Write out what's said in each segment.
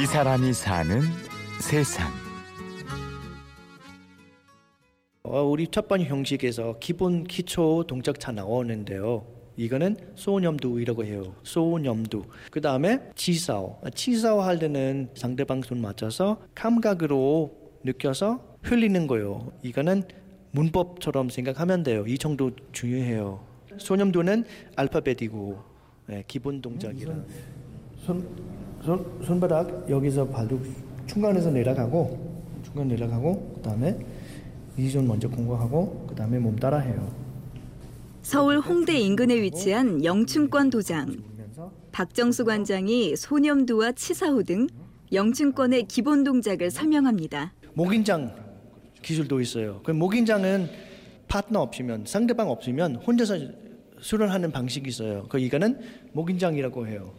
이 사람이 사는 세상. 어, 우리 첫 번째 형식에서 기본 기초 동작차 나오는데요. 이거는 소념두이라고 해요. 소념두. 그 다음에 치사오. 치사오 할 때는 상대방 손 맞춰서 감각으로 느껴서 흘리는 거예요. 이거는 문법처럼 생각하면 돼요. 이 정도 중요해요. 소념두는 알파벳이고 네, 기본 동작이라. 손, 손 손바닥 여기서 발도 중간에서 내려가고 중간 내려가고 그 다음에 이손 먼저 공격하고 그 다음에 몸 따라해요. 서울 홍대 인근에 위치한 영춘권 도장. 박정수 관장이 소념두와 치사호 등 영춘권의 기본 동작을 설명합니다. 목인장 기술도 있어요. 그 목인장은 파트너 없으면 상대방 없으면 혼자서 수련하는 방식이 있어요. 그 이거는 목인장이라고 해요.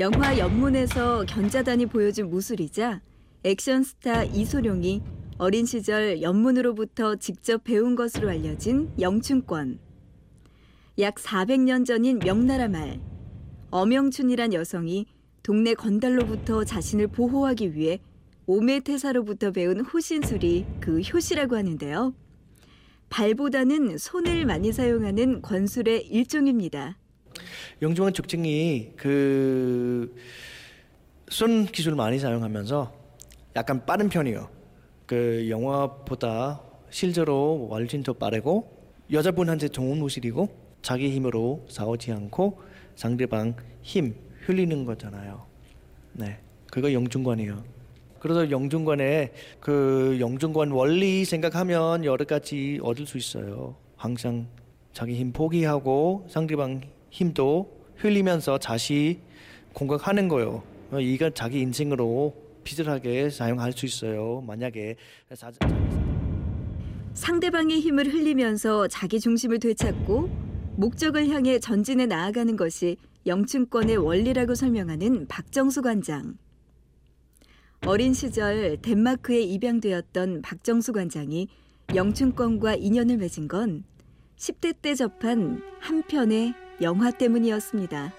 영화 연문에서 견자단이 보여준 무술이자 액션 스타 이소룡이 어린 시절 연문으로부터 직접 배운 것으로 알려진 영춘권. 약 400년 전인 명나라 말 엄영춘이란 여성이 동네 건달로부터 자신을 보호하기 위해 오메태사로부터 배운 호신술이 그 효시라고 하는데요. 발보다는 손을 많이 사용하는 권술의 일종입니다. 영중한 특징이 그 손 기술 많이 사용하면서 약간 빠른 편이에요. 그 영화보다 실제로 훨씬 더 빠르고 여자분한테 좋은 모습이고 자기 힘으로 싸우지 않고 상대방 힘 흘리는 거잖아요. 네, 그거 영중관이에요. 그래서 영중관에 그 영중관 원리 생각하면 여러 가지 얻을 수 있어요. 항상 자기 힘 포기하고 상대방 힘도 흘리면서 다시 공격하는 거예요. 이거 자기 인생으로 비슷하게 사용할 수 있어요. 만약에 사- 상대방의 힘을 흘리면서 자기 중심을 되찾고 목적을 향해 전진해 나아가는 것이 영춘권의 원리라고 설명하는 박정수 관장. 어린 시절 덴마크에 입양되었던 박정수 관장이 영춘권과 인연을 맺은 건 10대 때 접한 한 편의 영화 때문이었습니다.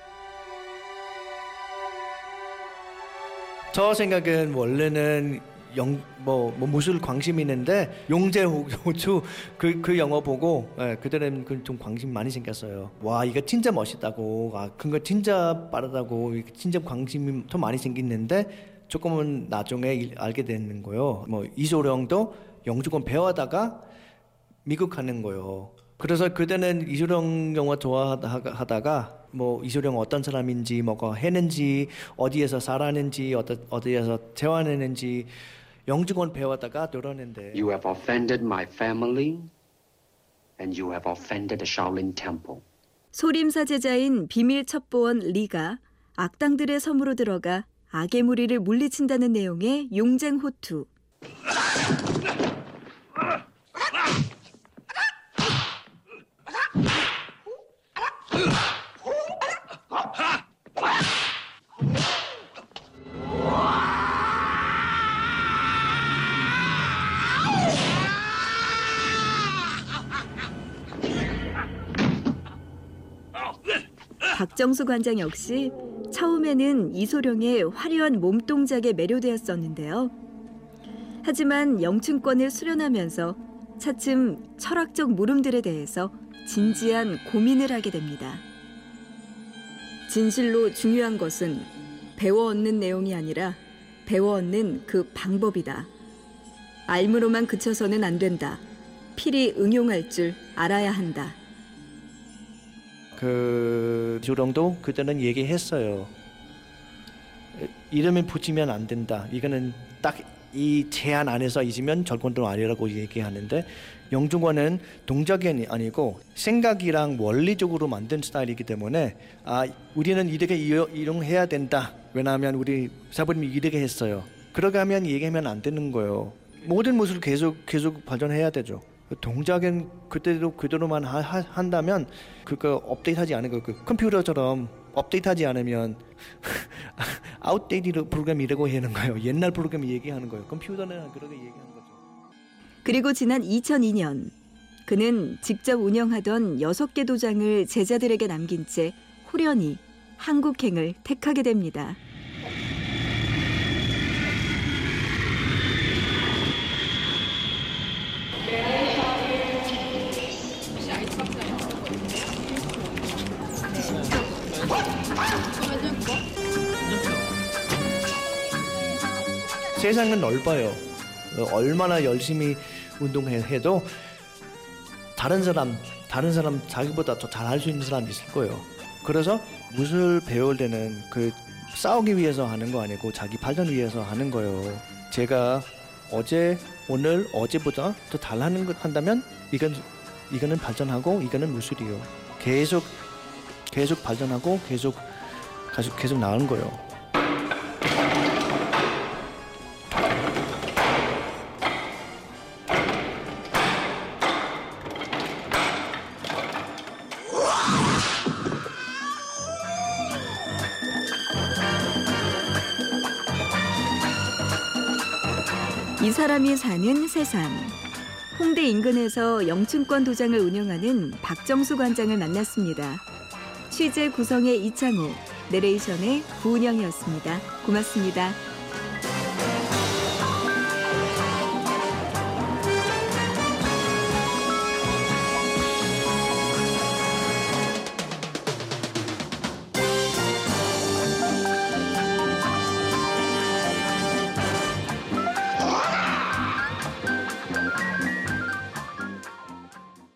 저 생각은 원래는 영, 뭐, 뭐 무술 관심이 있는데 용재 호- 호주 그, 그 영화 보고 예, 그때는 그좀 관심 많이 생겼어요. 와 이거 진짜 멋있다고, 아 그거 진짜 빠르다고, 진짜 관심이 더 많이 생겼는데 조금은 나중에 일- 알게 되는 거요. 뭐 이소룡도 영주권 배워다가 미국 가는 거요. 그래서 그때는 이소룡 영화 좋아하다가 뭐 이소룡 어떤 사람인지 뭐가 했는지 어디에서 살았는지 어디, 어디에서 재활했는지 영주권 배웠다가 들었는데 You have offended my family, and you have offended the Shaolin Temple. 소림사 제자인 비밀 첩보원 리가 악당들의 섬으로 들어가 악의 무리를 물리친다는 내용의 용쟁 호투. 박정수 관장 역시 처음에는 이소룡의 화려한 몸동작에 매료되었었는데요. 하지만 영춘권을 수련하면서 차츰 철학적 물음들에 대해서 진지한 고민을 하게 됩니다. 진실로 중요한 것은 배워 얻는 내용이 아니라 배워 얻는 그 방법이다. 알므로만 그쳐서는 안 된다. 필히 응용할 줄 알아야 한다. 그 조령도 그때는 얘기했어요. 이름을 붙이면 안 된다. 이거는 딱 이 제한 안에서 있으면 절권도 아니라고 얘기하는데 영중권은 동작이 아니- 아니고 생각이랑 원리적으로 만든 스타일이기 때문에 아 우리는 이렇게 이용- 이용해야 된다. 왜냐하면 우리 사부님이 이렇게 했어요. 그러게 하면 얘기하면 안 되는 거예요. 모든 모습을 계속 계속 발전해야 되죠. 동작은 그때도 그대로만 하- 하- 한다면 그거 업데이트하지 않은 거 그 컴퓨터처럼 업데이트하지 않으면 outdated program이라고 하는 거예요. 옛날 프로그램 얘기하는 거예요. 컴퓨터는 그렇게 얘기하는 거죠. 그리고 지난 2002년 그는 직접 운영하던 6개 도장을 제자들에게 남긴 채 홀연히 한국행을 택하게 됩니다. 세상은 넓어요. 어, 얼마나 열심히 운동해도 다른 사람, 다른 사람 자기보다 더 잘할 수 있는 사람이 있을 거예요. 그래서 무술 배울 때는 그 싸우기 위해서 하는 거 아니고 자기 발전 위해서 하는 거예요. 제가 어제, 오늘, 어제보다 더 잘하는 것 한다면 이건 이거는 발전하고 이거는 무술이요. 계속 계속 발전하고 계속 계속 계속 나오는 거예요. 이 사람이 사는 세상. 홍대 인근에서 영춘권 도장을 운영하는 박정수 관장을 만났습니다. 취재 구성의 이창호, 내레이션의 구은영이었습니다. 고맙습니다.